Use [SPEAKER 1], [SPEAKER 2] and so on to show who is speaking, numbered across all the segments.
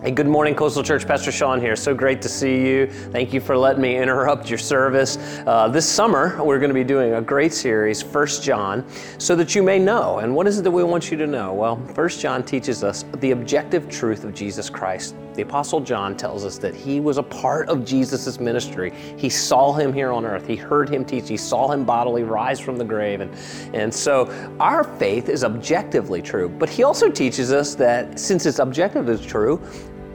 [SPEAKER 1] Hey, good morning, Coastal Church. Pastor Sean here. So great to see you. Thank you for letting me interrupt your service. Uh, this summer, we're going to be doing a great series, First John, so that you may know. And what is it that we want you to know? Well, First John teaches us the objective truth of Jesus Christ. The Apostle John tells us that he was a part of Jesus' ministry. He saw him here on earth. He heard him teach. He saw him bodily rise from the grave. And, and so our faith is objectively true. But he also teaches us that since it's objective is true,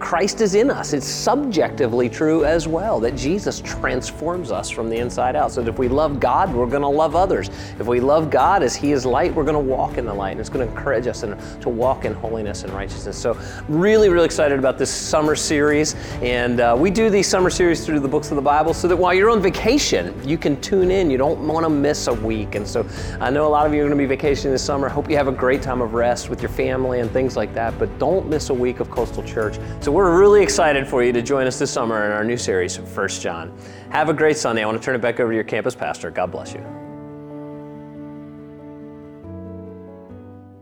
[SPEAKER 1] Christ is in us. It's subjectively true as well that Jesus transforms us from the inside out. So that if we love God, we're going to love others. If we love God as He is light, we're going to walk in the light. And it's going to encourage us to walk in holiness and righteousness. So, really, really excited about this summer series. And uh, we do these summer series through the books of the Bible so that while you're on vacation, you can tune in. You don't want to miss a week. And so, I know a lot of you are going to be vacationing this summer. I Hope you have a great time of rest with your family and things like that. But don't miss a week of Coastal Church. So, we're really excited for you to join us this summer in our new series, First John. Have a great Sunday. I want to turn it back over to your campus pastor. God bless you.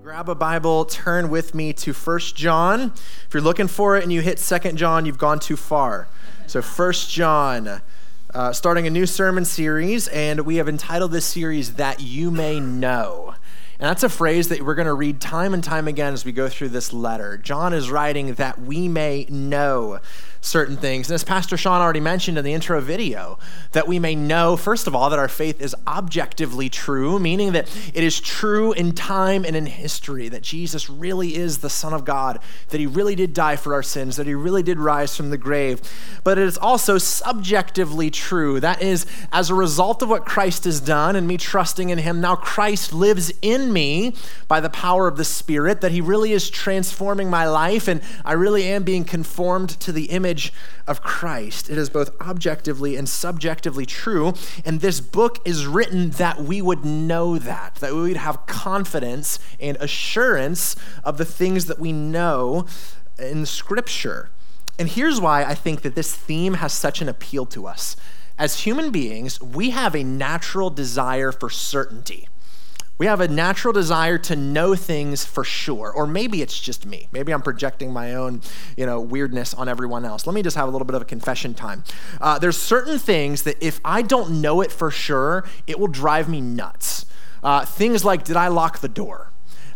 [SPEAKER 2] Grab a Bible, turn with me to First John. If you're looking for it and you hit Second John, you've gone too far. So, First John. Uh, starting a new sermon series, and we have entitled this series That You May Know. And that's a phrase that we're going to read time and time again as we go through this letter. John is writing that we may know certain things. And as Pastor Sean already mentioned in the intro video, that we may know, first of all, that our faith is objectively true, meaning that it is true in time and in history, that Jesus really is the Son of God, that he really did die for our sins, that he really did rise from the grave. But it is also subjectively true. That is, as a result of what Christ has done and me trusting in him, now Christ lives in me by the power of the Spirit, that he really is transforming my life, and I really am being conformed to the image image of Christ. It is both objectively and subjectively true. And this book is written that we would know that, that we would have confidence and assurance of the things that we know in Scripture. And here's why I think that this theme has such an appeal to us. As human beings, we have a natural desire for certainty. We have a natural desire to know things for sure. Or maybe it's just me. Maybe I'm projecting my own, you know, weirdness on everyone else. Let me just have a little bit of a confession time. Uh, there's certain things that if I don't know it for sure, it will drive me nuts. Uh, things like, did I lock the door?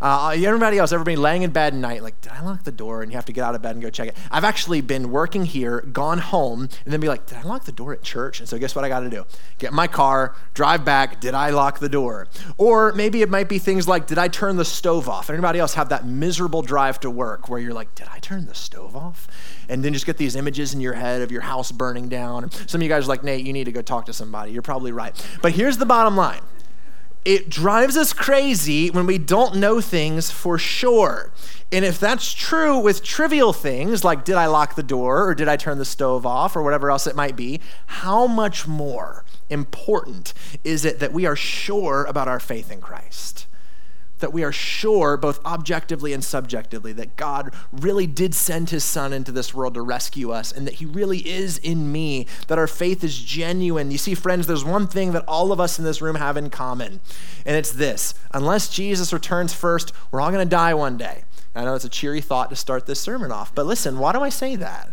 [SPEAKER 2] Uh, everybody else ever laying in bed at night, like, did I lock the door? And you have to get out of bed and go check it. I've actually been working here, gone home, and then be like, did I lock the door at church? And so guess what I got to do? Get my car, drive back. Did I lock the door? Or maybe it might be things like, did I turn the stove off? Anybody else have that miserable drive to work where you're like, did I turn the stove off? And then just get these images in your head of your house burning down. Some of you guys are like, Nate, you need to go talk to somebody. You're probably right. But here's the bottom line it drives us crazy when we don't know things for sure. And if that's true with trivial things like did I lock the door or did I turn the stove off or whatever else it might be, how much more important is it that we are sure about our faith in Christ? That we are sure, both objectively and subjectively, that God really did send his son into this world to rescue us and that he really is in me, that our faith is genuine. You see, friends, there's one thing that all of us in this room have in common, and it's this unless Jesus returns first, we're all going to die one day. I know it's a cheery thought to start this sermon off, but listen, why do I say that?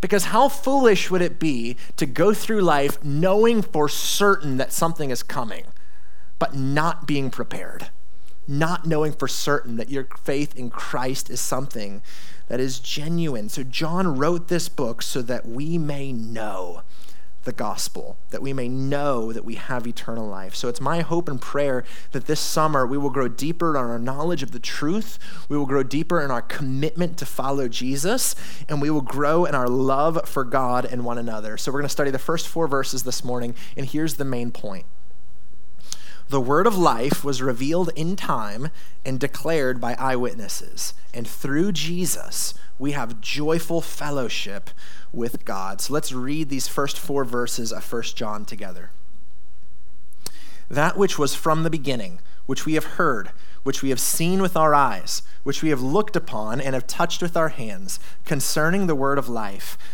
[SPEAKER 2] Because how foolish would it be to go through life knowing for certain that something is coming, but not being prepared? Not knowing for certain that your faith in Christ is something that is genuine. So, John wrote this book so that we may know the gospel, that we may know that we have eternal life. So, it's my hope and prayer that this summer we will grow deeper in our knowledge of the truth, we will grow deeper in our commitment to follow Jesus, and we will grow in our love for God and one another. So, we're going to study the first four verses this morning, and here's the main point. The word of life was revealed in time and declared by eyewitnesses. And through Jesus, we have joyful fellowship with God. So let's read these first four verses of 1 John together. That which was from the beginning, which we have heard, which we have seen with our eyes, which we have looked upon and have touched with our hands, concerning the word of life,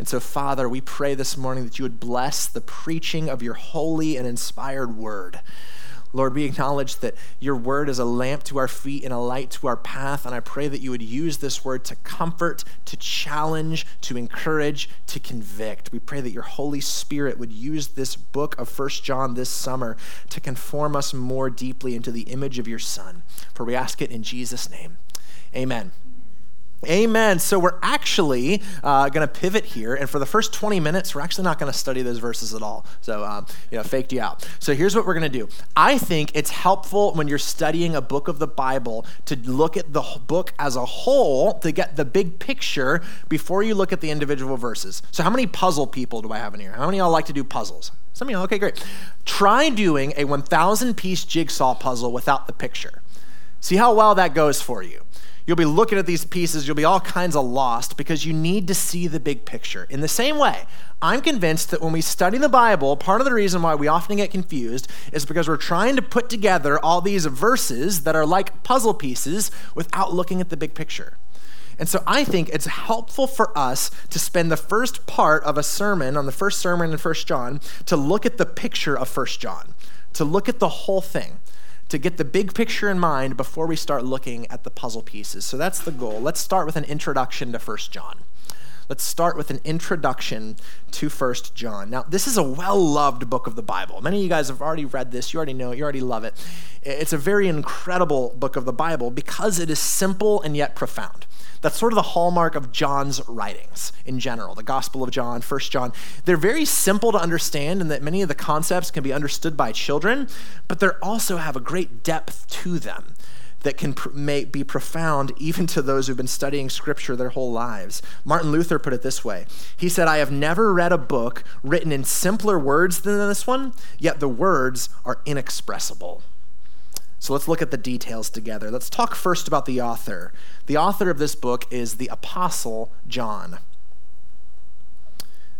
[SPEAKER 2] And so, Father, we pray this morning that you would bless the preaching of your holy and inspired word. Lord, we acknowledge that your word is a lamp to our feet and a light to our path. And I pray that you would use this word to comfort, to challenge, to encourage, to convict. We pray that your Holy Spirit would use this book of First John this summer to conform us more deeply into the image of your Son. For we ask it in Jesus' name. Amen. Amen. So we're actually uh, going to pivot here, and for the first 20 minutes, we're actually not going to study those verses at all. So, um, you know, faked you out. So here's what we're going to do. I think it's helpful when you're studying a book of the Bible to look at the book as a whole to get the big picture before you look at the individual verses. So, how many puzzle people do I have in here? How many of y'all like to do puzzles? Some of y'all, okay, great. Try doing a 1,000 piece jigsaw puzzle without the picture. See how well that goes for you. You'll be looking at these pieces, you'll be all kinds of lost because you need to see the big picture. In the same way, I'm convinced that when we study the Bible, part of the reason why we often get confused is because we're trying to put together all these verses that are like puzzle pieces without looking at the big picture. And so I think it's helpful for us to spend the first part of a sermon on the first sermon in First John to look at the picture of First John, to look at the whole thing to get the big picture in mind before we start looking at the puzzle pieces. So that's the goal. Let's start with an introduction to First John. Let's start with an introduction to First John. Now, this is a well loved book of the Bible. Many of you guys have already read this. You already know it. You already love it. It's a very incredible book of the Bible because it is simple and yet profound. That's sort of the hallmark of John's writings in general, the Gospel of John, First John. They're very simple to understand, and that many of the concepts can be understood by children, but they also have a great depth to them that can pr- may be profound even to those who've been studying scripture their whole lives. Martin Luther put it this way He said, I have never read a book written in simpler words than this one, yet the words are inexpressible. So let's look at the details together. Let's talk first about the author. The author of this book is the Apostle John.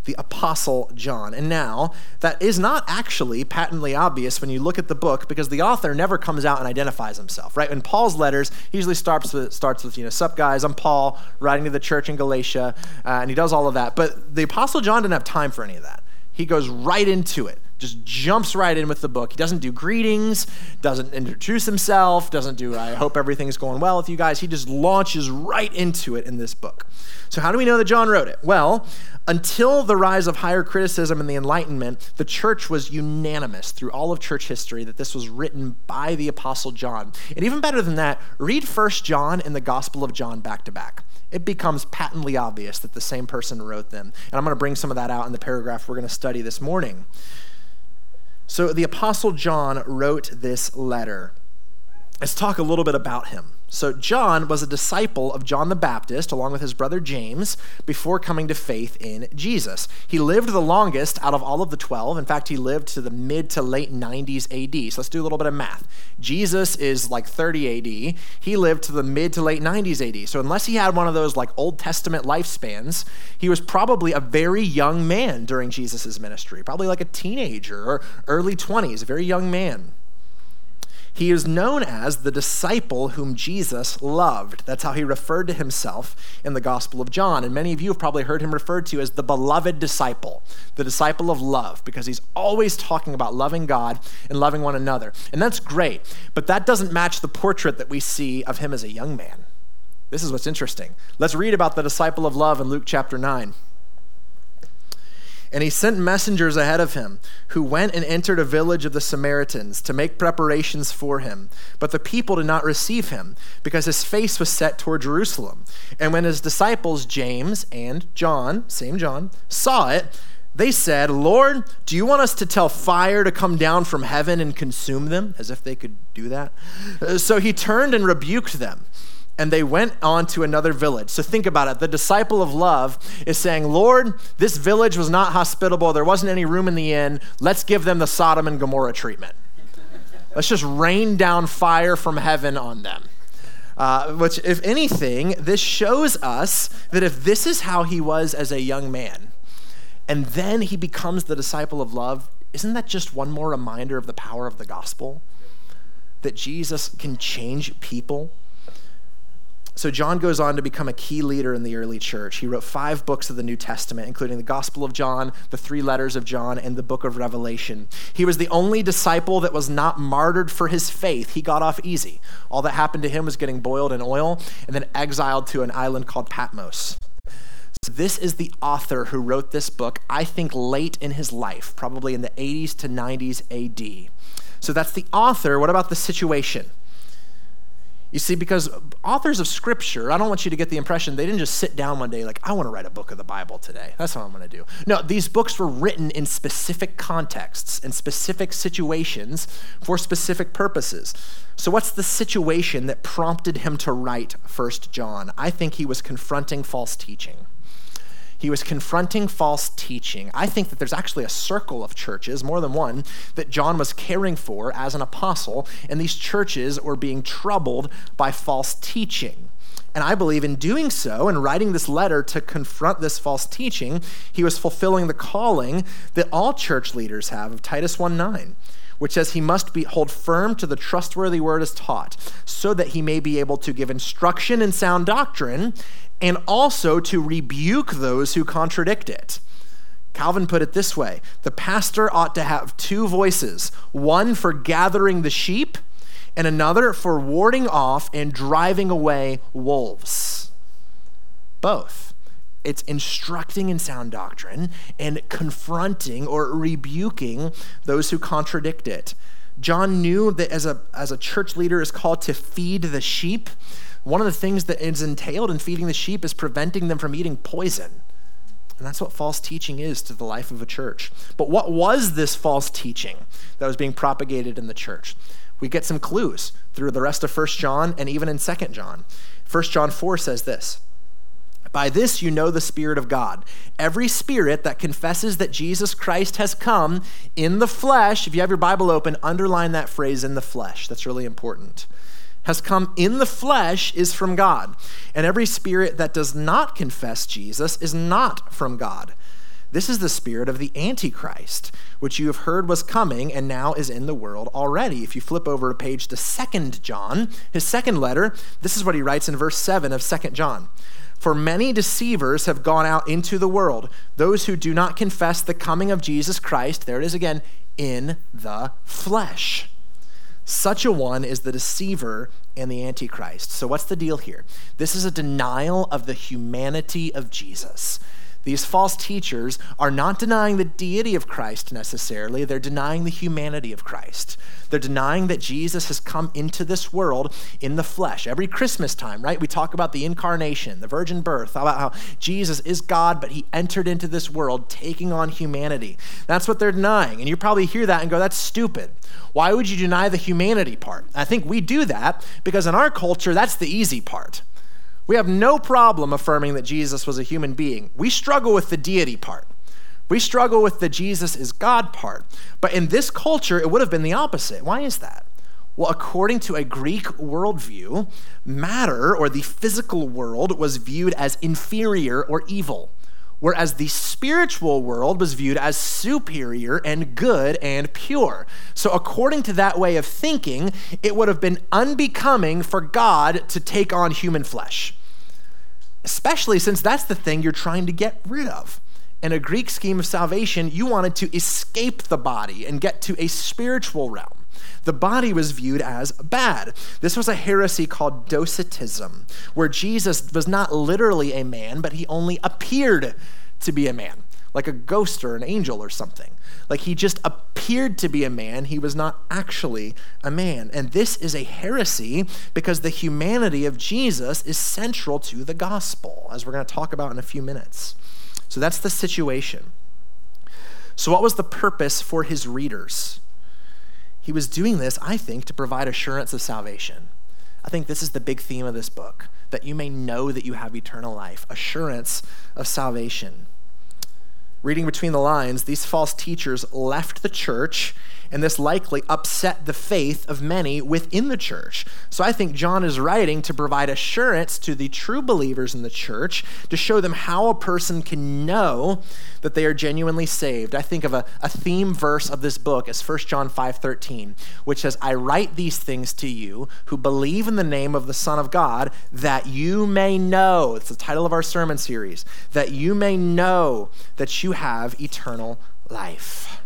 [SPEAKER 2] The Apostle John. And now, that is not actually patently obvious when you look at the book because the author never comes out and identifies himself, right? In Paul's letters, he usually starts with, starts with you know, sup guys, I'm Paul, writing to the church in Galatia, uh, and he does all of that. But the Apostle John didn't have time for any of that. He goes right into it just jumps right in with the book. He doesn't do greetings, doesn't introduce himself, doesn't do, I hope everything's going well with you guys. He just launches right into it in this book. So, how do we know that John wrote it? Well, until the rise of higher criticism and the Enlightenment, the church was unanimous through all of church history that this was written by the Apostle John. And even better than that, read First John and the Gospel of John back to back it becomes patently obvious that the same person wrote them. And I'm going to bring some of that out in the paragraph we're going to study this morning. So the Apostle John wrote this letter. Let's talk a little bit about him. So, John was a disciple of John the Baptist, along with his brother James, before coming to faith in Jesus. He lived the longest out of all of the 12. In fact, he lived to the mid to late 90s AD. So, let's do a little bit of math. Jesus is like 30 AD. He lived to the mid to late 90s AD. So, unless he had one of those like Old Testament lifespans, he was probably a very young man during Jesus' ministry, probably like a teenager or early 20s, a very young man. He is known as the disciple whom Jesus loved. That's how he referred to himself in the Gospel of John. And many of you have probably heard him referred to as the beloved disciple, the disciple of love, because he's always talking about loving God and loving one another. And that's great, but that doesn't match the portrait that we see of him as a young man. This is what's interesting. Let's read about the disciple of love in Luke chapter 9. And he sent messengers ahead of him, who went and entered a village of the Samaritans to make preparations for him. But the people did not receive him, because his face was set toward Jerusalem. And when his disciples, James and John, same John, saw it, they said, Lord, do you want us to tell fire to come down from heaven and consume them? As if they could do that. So he turned and rebuked them and they went on to another village. So think about it. The disciple of love is saying, Lord, this village was not hospitable. There wasn't any room in the inn. Let's give them the Sodom and Gomorrah treatment. Let's just rain down fire from heaven on them. Uh, which, if anything, this shows us that if this is how he was as a young man, and then he becomes the disciple of love, isn't that just one more reminder of the power of the gospel? That Jesus can change people so, John goes on to become a key leader in the early church. He wrote five books of the New Testament, including the Gospel of John, the three letters of John, and the book of Revelation. He was the only disciple that was not martyred for his faith. He got off easy. All that happened to him was getting boiled in oil and then exiled to an island called Patmos. So this is the author who wrote this book, I think late in his life, probably in the 80s to 90s AD. So that's the author. What about the situation? You see, because authors of scripture, I don't want you to get the impression they didn't just sit down one day like, I want to write a book of the Bible today. That's what I'm going to do. No, these books were written in specific contexts and specific situations for specific purposes. So, what's the situation that prompted him to write First John? I think he was confronting false teaching. He was confronting false teaching. I think that there's actually a circle of churches, more than one, that John was caring for as an apostle, and these churches were being troubled by false teaching. And I believe in doing so and writing this letter to confront this false teaching, he was fulfilling the calling that all church leaders have of Titus 1 9 which says he must be hold firm to the trustworthy word as taught, so that he may be able to give instruction in sound doctrine and also to rebuke those who contradict it. Calvin put it this way the pastor ought to have two voices one for gathering the sheep, and another for warding off and driving away wolves. Both. It's instructing in sound doctrine and confronting or rebuking those who contradict it. John knew that as a, as a church leader is called to feed the sheep, one of the things that is entailed in feeding the sheep is preventing them from eating poison. And that's what false teaching is to the life of a church. But what was this false teaching that was being propagated in the church? We get some clues through the rest of 1 John and even in 2 John. 1 John 4 says this By this you know the Spirit of God. Every spirit that confesses that Jesus Christ has come in the flesh, if you have your Bible open, underline that phrase in the flesh. That's really important has come in the flesh is from God. And every spirit that does not confess Jesus is not from God. This is the spirit of the Antichrist, which you have heard was coming and now is in the world already. If you flip over a page to Second John, his second letter, this is what he writes in verse 7 of Second John. For many deceivers have gone out into the world, those who do not confess the coming of Jesus Christ, there it is again, in the flesh. Such a one is the deceiver and the antichrist. So, what's the deal here? This is a denial of the humanity of Jesus. These false teachers are not denying the deity of Christ necessarily, they're denying the humanity of Christ. They're denying that Jesus has come into this world in the flesh. Every Christmas time, right? We talk about the incarnation, the virgin birth, about how Jesus is God, but he entered into this world taking on humanity. That's what they're denying. And you probably hear that and go, that's stupid. Why would you deny the humanity part? I think we do that because in our culture, that's the easy part. We have no problem affirming that Jesus was a human being. We struggle with the deity part. We struggle with the Jesus is God part. But in this culture, it would have been the opposite. Why is that? Well, according to a Greek worldview, matter or the physical world was viewed as inferior or evil, whereas the spiritual world was viewed as superior and good and pure. So, according to that way of thinking, it would have been unbecoming for God to take on human flesh especially since that's the thing you're trying to get rid of. In a Greek scheme of salvation, you wanted to escape the body and get to a spiritual realm. The body was viewed as bad. This was a heresy called Docetism, where Jesus was not literally a man, but he only appeared to be a man, like a ghost or an angel or something. Like he just appeared to be a man, he was not actually a man. And this is a heresy because the humanity of Jesus is central to the gospel, as we're going to talk about in a few minutes. So that's the situation. So, what was the purpose for his readers? He was doing this, I think, to provide assurance of salvation. I think this is the big theme of this book that you may know that you have eternal life, assurance of salvation. Reading between the lines, these false teachers left the church and this likely upset the faith of many within the church. So I think John is writing to provide assurance to the true believers in the church to show them how a person can know that they are genuinely saved. I think of a, a theme verse of this book as 1 John 5:13, which says, I write these things to you who believe in the name of the Son of God, that you may know. It's the title of our sermon series, that you may know that you have eternal life.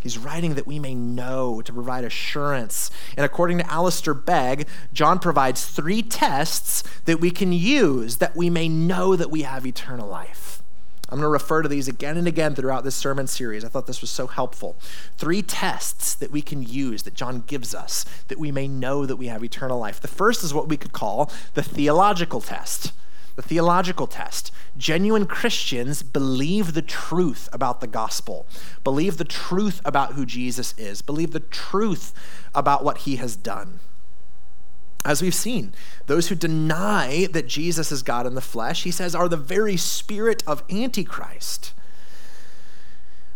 [SPEAKER 2] He's writing that we may know to provide assurance. And according to Alistair Begg, John provides three tests that we can use that we may know that we have eternal life. I'm going to refer to these again and again throughout this sermon series. I thought this was so helpful. Three tests that we can use that John gives us that we may know that we have eternal life. The first is what we could call the theological test the theological test. Genuine Christians believe the truth about the gospel, believe the truth about who Jesus is, believe the truth about what he has done. As we've seen, those who deny that Jesus is God in the flesh, he says, are the very spirit of Antichrist.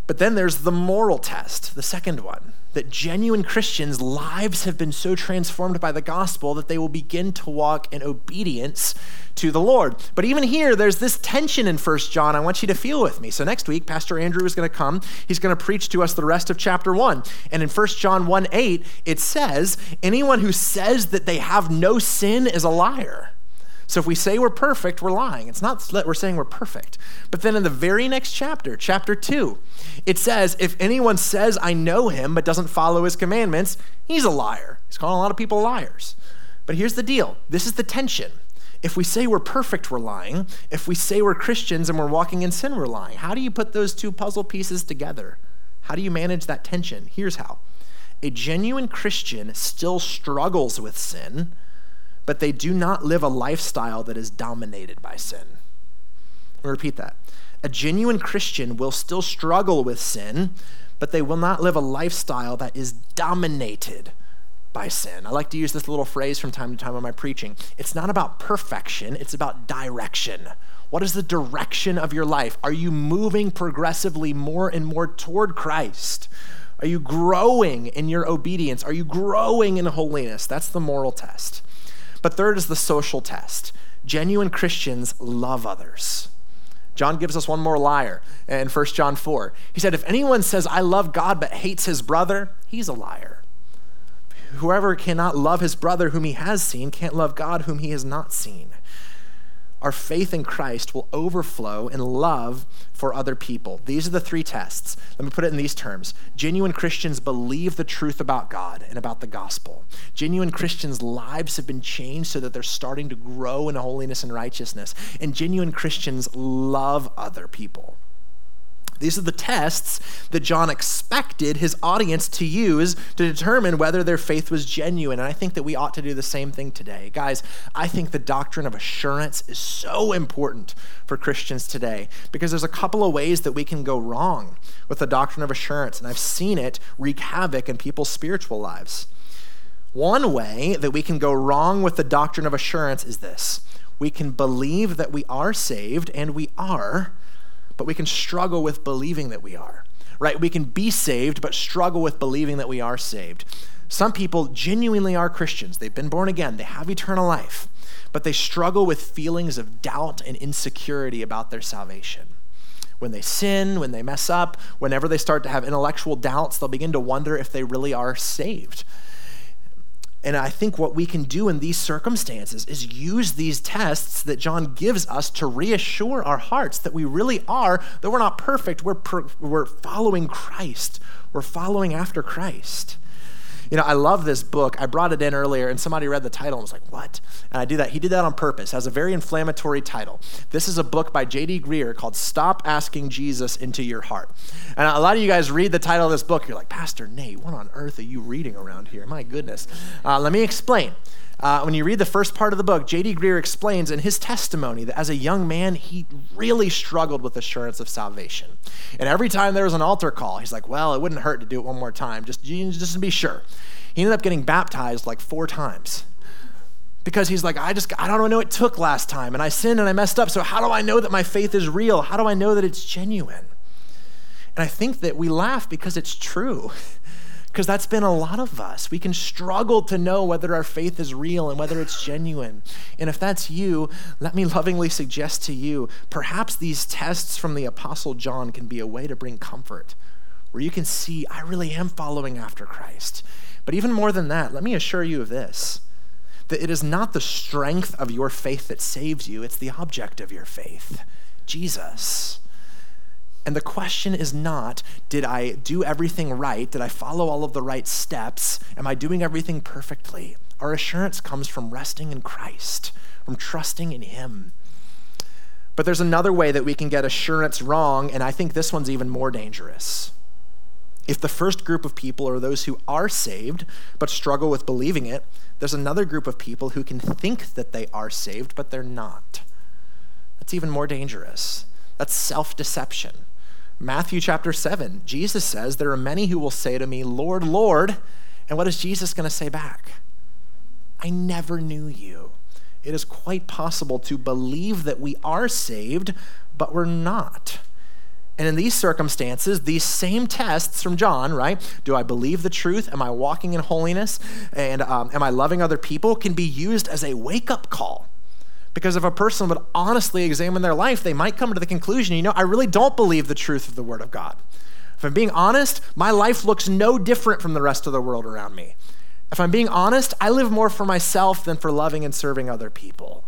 [SPEAKER 2] But then there's the moral test, the second one that genuine Christians' lives have been so transformed by the gospel that they will begin to walk in obedience to the Lord. But even here, there's this tension in First John I want you to feel with me. So next week, Pastor Andrew is going to come. He's going to preach to us the rest of chapter 1. And in First John 1 8, it says, Anyone who says that they have no sin is a liar. So if we say we're perfect, we're lying. It's not that we're saying we're perfect. But then in the very next chapter, chapter 2, it says, If anyone says, I know him, but doesn't follow his commandments, he's a liar. He's calling a lot of people liars. But here's the deal this is the tension. If we say we're perfect, we're lying. If we say we're Christians and we're walking in sin, we're lying. How do you put those two puzzle pieces together? How do you manage that tension? Here's how a genuine Christian still struggles with sin but they do not live a lifestyle that is dominated by sin. Me repeat that. A genuine Christian will still struggle with sin, but they will not live a lifestyle that is dominated by sin. I like to use this little phrase from time to time in my preaching. It's not about perfection, it's about direction. What is the direction of your life? Are you moving progressively more and more toward Christ? Are you growing in your obedience? Are you growing in holiness? That's the moral test. But third is the social test. Genuine Christians love others. John gives us one more liar in 1 John 4. He said, If anyone says, I love God but hates his brother, he's a liar. Whoever cannot love his brother whom he has seen can't love God whom he has not seen our faith in Christ will overflow in love for other people. These are the three tests. Let me put it in these terms. Genuine Christians believe the truth about God and about the gospel. Genuine Christians' lives have been changed so that they're starting to grow in holiness and righteousness. And genuine Christians love other people. These are the tests that John expected his audience to use to determine whether their faith was genuine. And I think that we ought to do the same thing today. Guys, I think the doctrine of assurance is so important for Christians today because there's a couple of ways that we can go wrong with the doctrine of assurance. And I've seen it wreak havoc in people's spiritual lives. One way that we can go wrong with the doctrine of assurance is this we can believe that we are saved, and we are but we can struggle with believing that we are, right? We can be saved, but struggle with believing that we are saved. Some people genuinely are Christians. They've been born again, they have eternal life, but they struggle with feelings of doubt and insecurity about their salvation. When they sin, when they mess up, whenever they start to have intellectual doubts, they'll begin to wonder if they really are saved. And I think what we can do in these circumstances is use these tests that John gives us to reassure our hearts that we really are, that we're not perfect, we're, per, we're following Christ, we're following after Christ. You know, I love this book. I brought it in earlier, and somebody read the title and was like, What? And I do that. He did that on purpose. It has a very inflammatory title. This is a book by J.D. Greear called Stop Asking Jesus Into Your Heart. And a lot of you guys read the title of this book, you're like, Pastor Nate, what on earth are you reading around here? My goodness. Uh, let me explain. Uh, when you read the first part of the book, J.D. Greear explains in his testimony that as a young man, he really struggled with assurance of salvation. And every time there was an altar call, he's like, well, it wouldn't hurt to do it one more time, just, just to be sure. He ended up getting baptized like four times. because he's like, I just, I don't know it took last time, and I sinned and I messed up. So how do I know that my faith is real? How do I know that it's genuine? And I think that we laugh because it's true. because that's been a lot of us. We can struggle to know whether our faith is real and whether it's genuine. And if that's you, let me lovingly suggest to you perhaps these tests from the Apostle John can be a way to bring comfort, where you can see, I really am following after Christ. But even more than that, let me assure you of this that it is not the strength of your faith that saves you, it's the object of your faith Jesus. And the question is not, did I do everything right? Did I follow all of the right steps? Am I doing everything perfectly? Our assurance comes from resting in Christ, from trusting in Him. But there's another way that we can get assurance wrong, and I think this one's even more dangerous. If the first group of people are those who are saved but struggle with believing it, there's another group of people who can think that they are saved but they're not. That's even more dangerous. That's self deception. Matthew chapter 7, Jesus says, There are many who will say to me, Lord, Lord. And what is Jesus going to say back? I never knew you. It is quite possible to believe that we are saved, but we're not. And in these circumstances, these same tests from John, right? Do I believe the truth? Am I walking in holiness? And um, am I loving other people? Can be used as a wake up call. Because if a person would honestly examine their life, they might come to the conclusion, you know, I really don't believe the truth of the Word of God. If I'm being honest, my life looks no different from the rest of the world around me. If I'm being honest, I live more for myself than for loving and serving other people.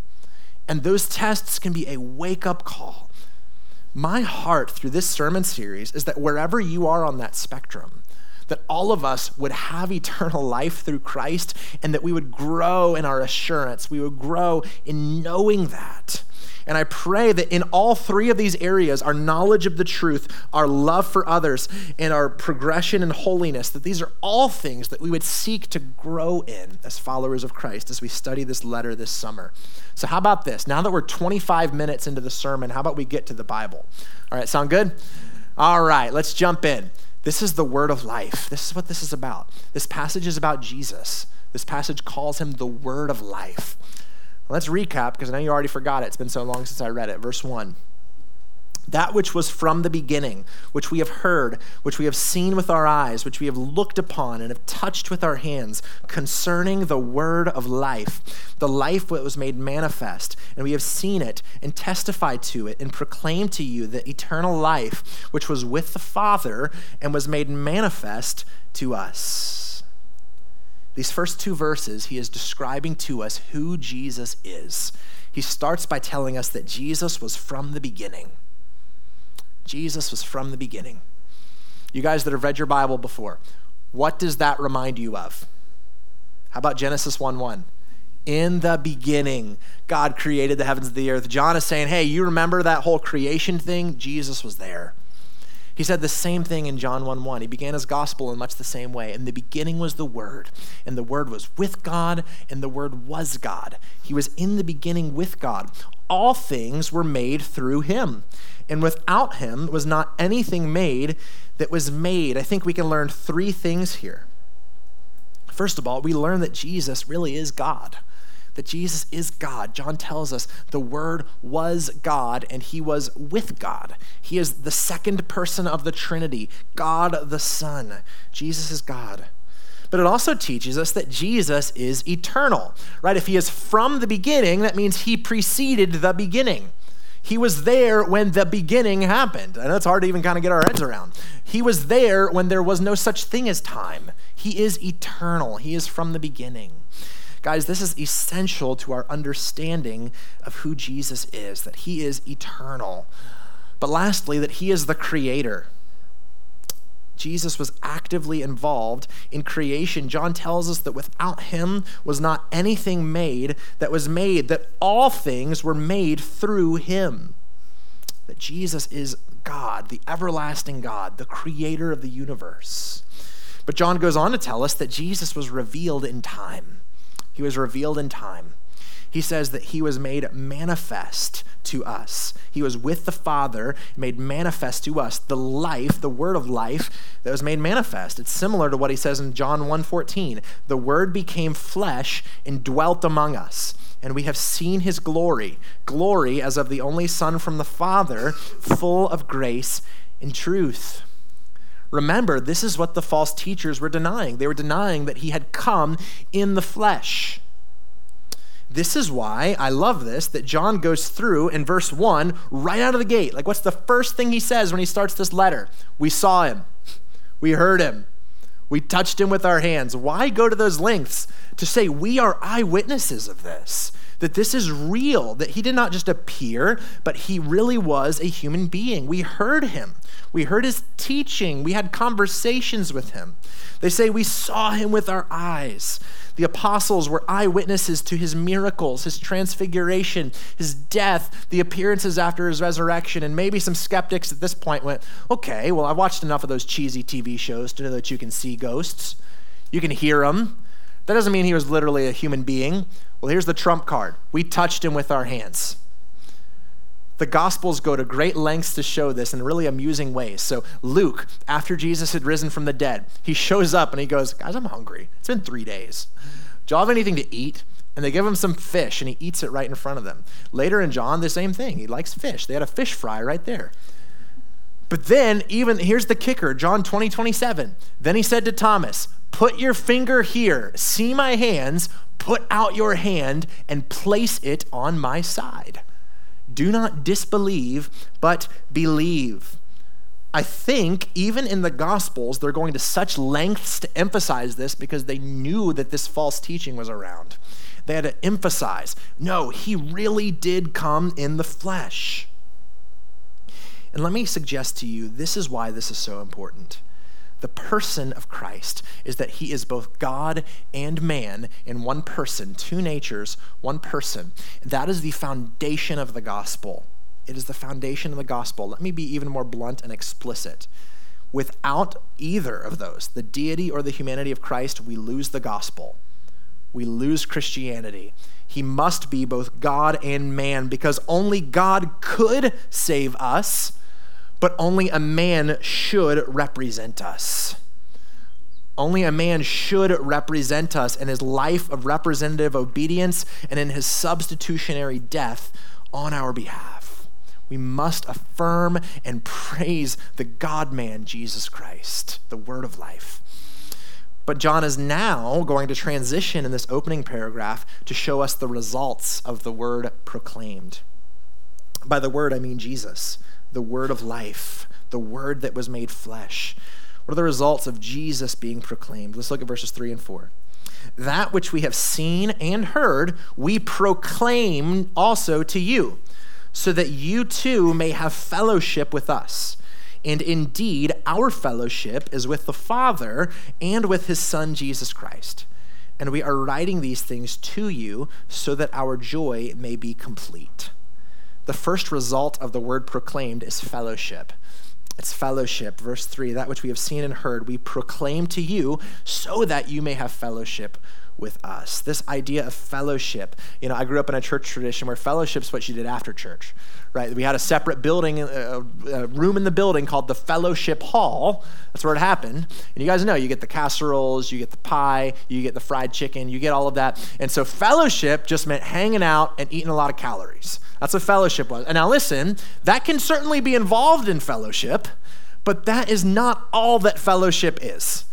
[SPEAKER 2] And those tests can be a wake up call my heart through this sermon series is that wherever you are on that spectrum, that all of us would have eternal life through Christ and that we would grow in our assurance. We would grow in knowing that. And I pray that in all three of these areas, our knowledge of the truth, our love for others, and our progression in holiness, that these are all things that we would seek to grow in as followers of Christ as we study this letter this summer. So, how about this? Now that we're 25 minutes into the sermon, how about we get to the Bible? All right, sound good? All right, let's jump in. This is the word of life. This is what this is about. This passage is about Jesus. This passage calls him the word of life. Let's recap because I know you already forgot it. It's been so long since I read it. Verse 1 that which was from the beginning, which we have heard, which we have seen with our eyes, which we have looked upon and have touched with our hands, concerning the word of life, the life that was made manifest, and we have seen it and testified to it and proclaimed to you the eternal life which was with the Father and was made manifest to us. These first two verses, he is describing to us who Jesus is. He starts by telling us that Jesus was from the beginning. Jesus was from the beginning. You guys that have read your Bible before, what does that remind you of? How about Genesis 1 1? In the beginning, God created the heavens and the earth. John is saying, hey, you remember that whole creation thing? Jesus was there. He said the same thing in John 1 1. He began his gospel in much the same way. In the beginning was the Word, and the Word was with God, and the Word was God. He was in the beginning with God. All things were made through him, and without him was not anything made that was made. I think we can learn three things here. First of all, we learn that Jesus really is God that Jesus is God. John tells us the Word was God and he was with God. He is the second person of the Trinity, God the Son. Jesus is God. But it also teaches us that Jesus is eternal, right? If he is from the beginning, that means he preceded the beginning. He was there when the beginning happened. I know it's hard to even kind of get our heads around. He was there when there was no such thing as time. He is eternal, he is from the beginning. Guys, this is essential to our understanding of who Jesus is, that he is eternal. But lastly, that he is the creator. Jesus was actively involved in creation. John tells us that without him was not anything made that was made, that all things were made through him. That Jesus is God, the everlasting God, the creator of the universe. But John goes on to tell us that Jesus was revealed in time. He was revealed in time. he says that he was made manifest to us. He was with the Father, made manifest to us the life, the word of life that was made manifest. It's similar to what he says in John 1:14. The word became flesh and dwelt among us, and we have seen his glory, glory as of the only son from the Father, full of grace and truth. Remember, this is what the false teachers were denying. They were denying that he had come in the flesh. This is why I love this that John goes through in verse 1 right out of the gate. Like, what's the first thing he says when he starts this letter? We saw him, we heard him, we touched him with our hands. Why go to those lengths to say we are eyewitnesses of this? That this is real, that he did not just appear, but he really was a human being. We heard him. We heard his teaching. We had conversations with him. They say we saw him with our eyes. The apostles were eyewitnesses to his miracles, his transfiguration, his death, the appearances after his resurrection. And maybe some skeptics at this point went, okay, well, I've watched enough of those cheesy TV shows to know that you can see ghosts, you can hear them. That doesn't mean he was literally a human being. Well, here's the trump card we touched him with our hands. The Gospels go to great lengths to show this in really amusing ways. So, Luke, after Jesus had risen from the dead, he shows up and he goes, Guys, I'm hungry. It's been three days. Do y'all have anything to eat? And they give him some fish and he eats it right in front of them. Later in John, the same thing. He likes fish. They had a fish fry right there. But then, even here's the kicker John 20, 27. Then he said to Thomas, Put your finger here, see my hands, put out your hand, and place it on my side. Do not disbelieve, but believe. I think even in the Gospels, they're going to such lengths to emphasize this because they knew that this false teaching was around. They had to emphasize no, he really did come in the flesh. And let me suggest to you this is why this is so important the person of Christ is that he is both God and man in one person, two natures, one person. That is the foundation of the gospel. It is the foundation of the gospel. Let me be even more blunt and explicit. Without either of those, the deity or the humanity of Christ, we lose the gospel. We lose Christianity. He must be both God and man because only God could save us but only a man should represent us. Only a man should represent us in his life of representative obedience and in his substitutionary death on our behalf. We must affirm and praise the God man, Jesus Christ, the word of life. But John is now going to transition in this opening paragraph to show us the results of the word proclaimed. By the word, I mean Jesus the word of life, the word that was made flesh. What are the results of Jesus being proclaimed? Let's look at verses 3 and 4. That which we have seen and heard, we proclaim also to you, so that you too may have fellowship with us. And indeed, our fellowship is with the Father and with his Son, Jesus Christ. And we are writing these things to you so that our joy may be complete the first result of the word proclaimed is fellowship. It's fellowship. Verse 3 that which we have seen and heard, we proclaim to you so that you may have fellowship with us. This idea of fellowship. You know, I grew up in a church tradition where fellowship's what you did after church, right? We had a separate building, a, a, room in the building called the fellowship hall. That's where it happened. And you guys know you get the casseroles, you get the pie, you get the fried chicken, you get all of that. And so fellowship just meant hanging out and eating a lot of calories. That's what fellowship was. And now listen, that can certainly be involved in fellowship, but that is not all that fellowship is.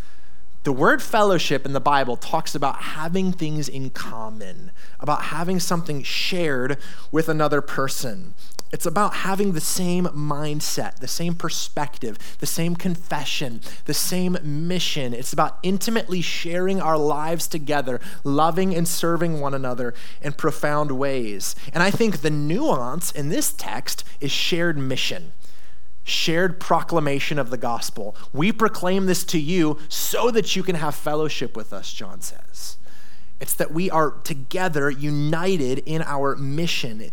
[SPEAKER 2] The word fellowship in the Bible talks about having things in common, about having something shared with another person. It's about having the same mindset, the same perspective, the same confession, the same mission. It's about intimately sharing our lives together, loving and serving one another in profound ways. And I think the nuance in this text is shared mission shared proclamation of the gospel. We proclaim this to you so that you can have fellowship with us, John says. It's that we are together, united in our mission.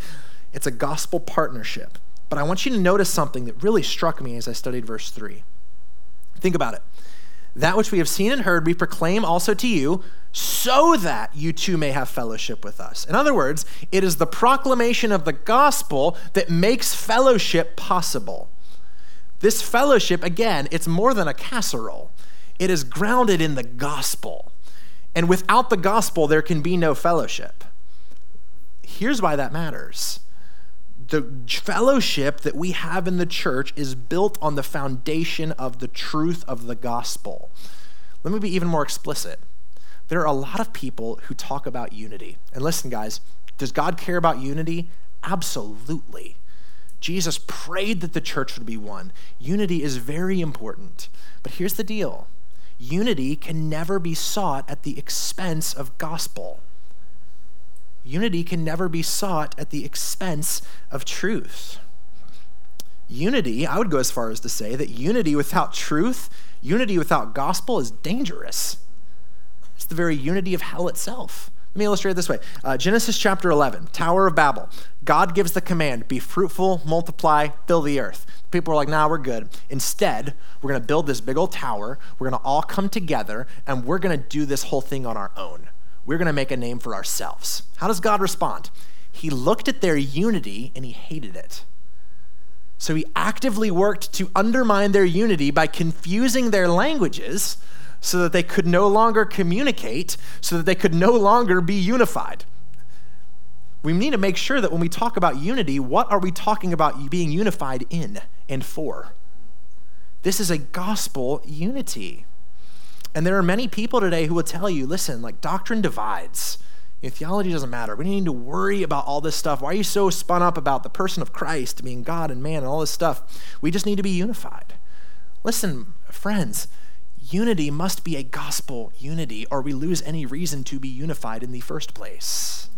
[SPEAKER 2] It's a gospel partnership. But I want you to notice something that really struck me as I studied verse 3. Think about it. That which we have seen and heard, we proclaim also to you, so that you too may have fellowship with us. In other words, it is the proclamation of the gospel that makes fellowship possible. This fellowship, again, it's more than a casserole, it is grounded in the gospel. And without the gospel, there can be no fellowship. Here's why that matters the fellowship that we have in the church is built on the foundation of the truth of the gospel. Let me be even more explicit. There are a lot of people who talk about unity. And listen, guys, does God care about unity? Absolutely. Jesus prayed that the church would be one. Unity is very important. But here's the deal unity can never be sought at the expense of gospel. Unity can never be sought at the expense of truth. Unity, I would go as far as to say that unity without truth, unity without gospel is dangerous. It's the very unity of hell itself. Let me illustrate it this way uh, Genesis chapter 11, Tower of Babel. God gives the command be fruitful, multiply, fill the earth. People are like, nah, we're good. Instead, we're going to build this big old tower. We're going to all come together and we're going to do this whole thing on our own. We're going to make a name for ourselves. How does God respond? He looked at their unity and he hated it. So he actively worked to undermine their unity by confusing their languages so that they could no longer communicate, so that they could no longer be unified. We need to make sure that when we talk about unity, what are we talking about being unified in and for? This is a gospel unity. And there are many people today who will tell you listen, like doctrine divides. Theology doesn't matter. We don't need to worry about all this stuff. Why are you so spun up about the person of Christ being God and man and all this stuff? We just need to be unified. Listen, friends, unity must be a gospel unity, or we lose any reason to be unified in the first place.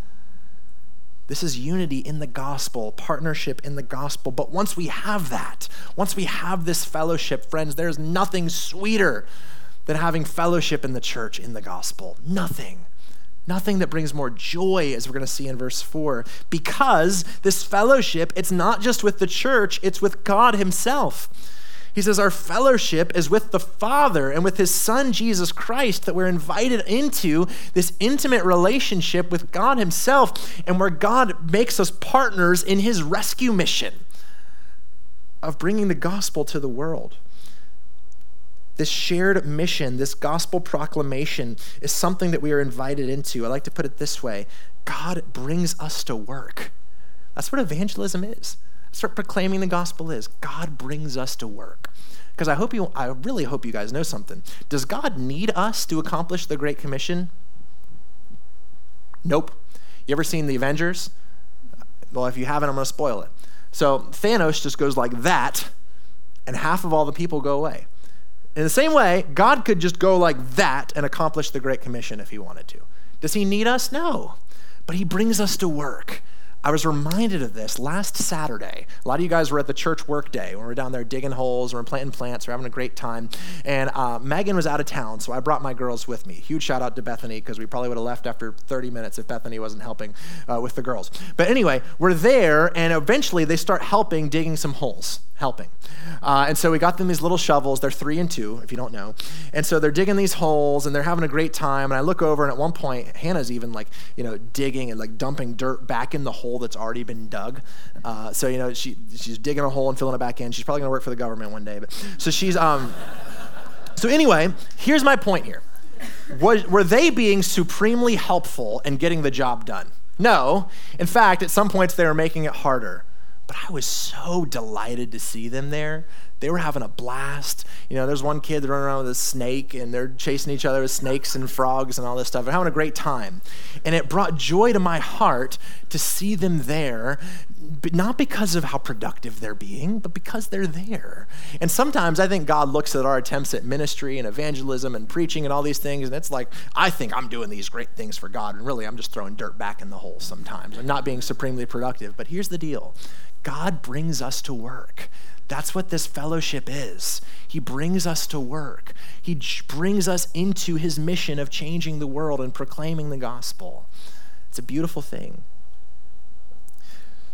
[SPEAKER 2] This is unity in the gospel, partnership in the gospel. But once we have that, once we have this fellowship, friends, there's nothing sweeter than having fellowship in the church in the gospel. Nothing. Nothing that brings more joy, as we're going to see in verse 4, because this fellowship, it's not just with the church, it's with God Himself. He says, Our fellowship is with the Father and with His Son, Jesus Christ, that we're invited into this intimate relationship with God Himself, and where God makes us partners in His rescue mission of bringing the gospel to the world. This shared mission, this gospel proclamation, is something that we are invited into. I like to put it this way God brings us to work. That's what evangelism is. What proclaiming the gospel is. God brings us to work. Because I hope you, I really hope you guys know something. Does God need us to accomplish the Great Commission? Nope. You ever seen the Avengers? Well, if you haven't, I'm going to spoil it. So Thanos just goes like that, and half of all the people go away. In the same way, God could just go like that and accomplish the Great Commission if he wanted to. Does he need us? No. But he brings us to work. I was reminded of this last Saturday. A lot of you guys were at the church work day when we were down there digging holes, we are planting plants, we are having a great time. And uh, Megan was out of town, so I brought my girls with me. Huge shout out to Bethany because we probably would have left after 30 minutes if Bethany wasn't helping uh, with the girls. But anyway, we're there, and eventually they start helping digging some holes helping. Uh, and so we got them these little shovels. They're three and two, if you don't know. And so they're digging these holes and they're having a great time. And I look over, and at one point, Hannah's even like, you know, digging and like dumping dirt back in the hole that's already been dug. Uh, so, you know, she, she's digging a hole and filling it back in. She's probably going to work for the government one day. But so she's, um, so anyway, here's my point here. Were they being supremely helpful in getting the job done? No. In fact, at some points, they were making it harder. But I was so delighted to see them there. They were having a blast. You know, there's one kid running around with a snake and they're chasing each other with snakes and frogs and all this stuff. They're having a great time. And it brought joy to my heart to see them there, but not because of how productive they're being, but because they're there. And sometimes I think God looks at our attempts at ministry and evangelism and preaching and all these things, and it's like, I think I'm doing these great things for God, and really I'm just throwing dirt back in the hole sometimes. I'm not being supremely productive. But here's the deal God brings us to work. That's what this fellowship is. He brings us to work. He brings us into his mission of changing the world and proclaiming the gospel. It's a beautiful thing.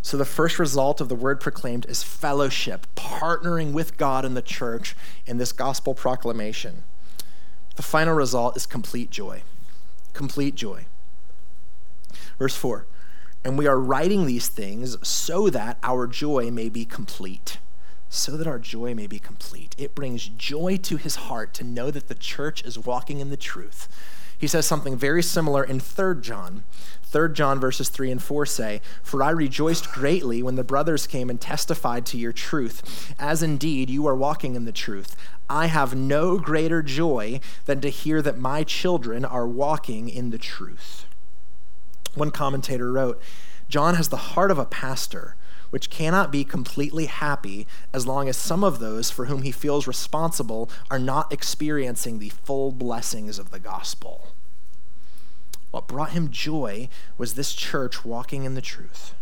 [SPEAKER 2] So, the first result of the word proclaimed is fellowship, partnering with God and the church in this gospel proclamation. The final result is complete joy complete joy. Verse 4 And we are writing these things so that our joy may be complete. So that our joy may be complete. It brings joy to his heart to know that the church is walking in the truth. He says something very similar in 3 John. 3 John verses 3 and 4 say, For I rejoiced greatly when the brothers came and testified to your truth, as indeed you are walking in the truth. I have no greater joy than to hear that my children are walking in the truth. One commentator wrote, John has the heart of a pastor, which cannot be completely happy as long as some of those for whom he feels responsible are not experiencing the full blessings of the gospel. What brought him joy was this church walking in the truth.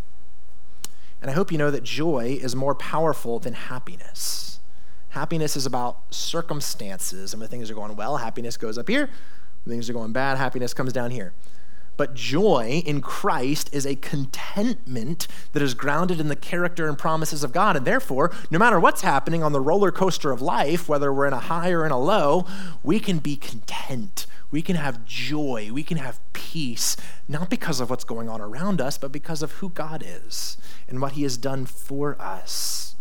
[SPEAKER 2] And I hope you know that joy is more powerful than happiness. Happiness is about circumstances, and when things are going well, happiness goes up here. When things are going bad, happiness comes down here. But joy in Christ is a contentment that is grounded in the character and promises of God. And therefore, no matter what's happening on the roller coaster of life, whether we're in a high or in a low, we can be content. We can have joy. We can have peace, not because of what's going on around us, but because of who God is and what He has done for us.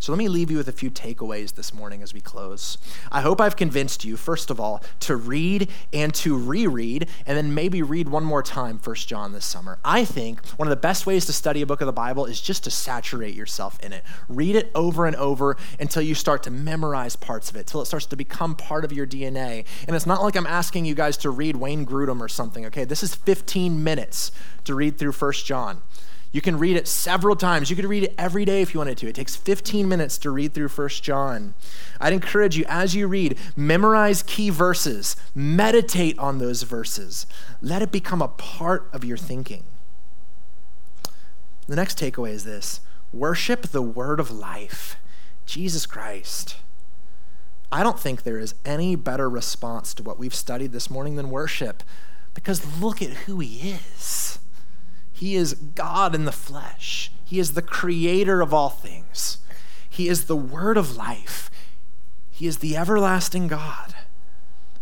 [SPEAKER 2] So let me leave you with a few takeaways this morning as we close. I hope I've convinced you, first of all, to read and to reread, and then maybe read one more time First John this summer. I think one of the best ways to study a book of the Bible is just to saturate yourself in it. Read it over and over until you start to memorize parts of it, till it starts to become part of your DNA. And it's not like I'm asking you guys to read Wayne Grudem or something, okay? This is 15 minutes to read through First John. You can read it several times. You could read it every day if you wanted to. It takes 15 minutes to read through First John. I'd encourage you, as you read, memorize key verses, meditate on those verses, let it become a part of your thinking. The next takeaway is this worship the word of life, Jesus Christ. I don't think there is any better response to what we've studied this morning than worship because look at who he is. He is God in the flesh. He is the creator of all things. He is the word of life. He is the everlasting God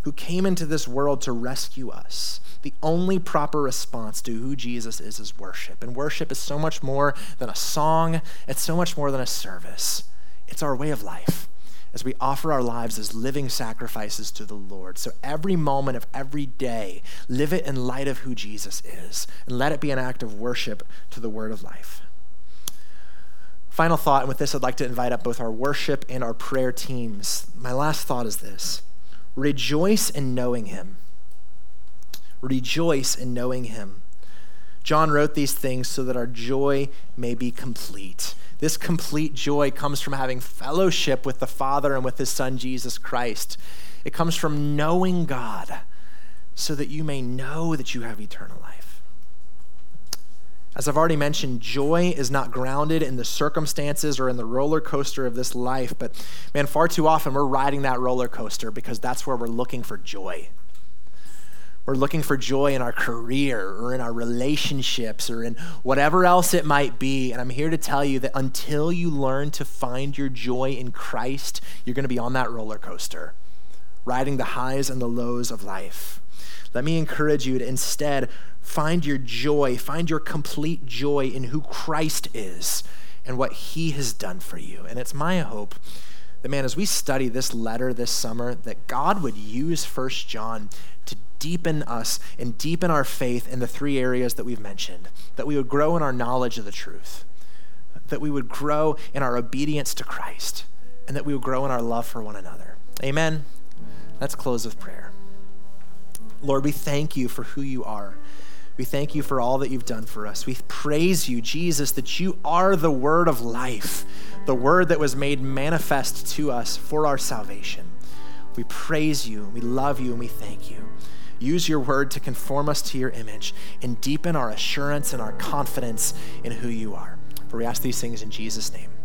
[SPEAKER 2] who came into this world to rescue us. The only proper response to who Jesus is is worship. And worship is so much more than a song, it's so much more than a service. It's our way of life as we offer our lives as living sacrifices to the Lord. So every moment of every day, live it in light of who Jesus is, and let it be an act of worship to the word of life. Final thought, and with this, I'd like to invite up both our worship and our prayer teams. My last thought is this rejoice in knowing him. Rejoice in knowing him. John wrote these things so that our joy may be complete. This complete joy comes from having fellowship with the Father and with His Son, Jesus Christ. It comes from knowing God so that you may know that you have eternal life. As I've already mentioned, joy is not grounded in the circumstances or in the roller coaster of this life, but man, far too often we're riding that roller coaster because that's where we're looking for joy. We're looking for joy in our career or in our relationships or in whatever else it might be. And I'm here to tell you that until you learn to find your joy in Christ, you're going to be on that roller coaster, riding the highs and the lows of life. Let me encourage you to instead find your joy, find your complete joy in who Christ is and what he has done for you. And it's my hope that, man, as we study this letter this summer, that God would use First John to deepen us and deepen our faith in the three areas that we've mentioned, that we would grow in our knowledge of the truth, that we would grow in our obedience to Christ, and that we would grow in our love for one another. Amen. Let's close with prayer. Lord, we thank you for who you are. We thank you for all that you've done for us. We praise you, Jesus, that you are the word of life, the word that was made manifest to us for our salvation. We praise you, we love you, and we thank you. Use your word to conform us to your image and deepen our assurance and our confidence in who you are. For we ask these things in Jesus' name.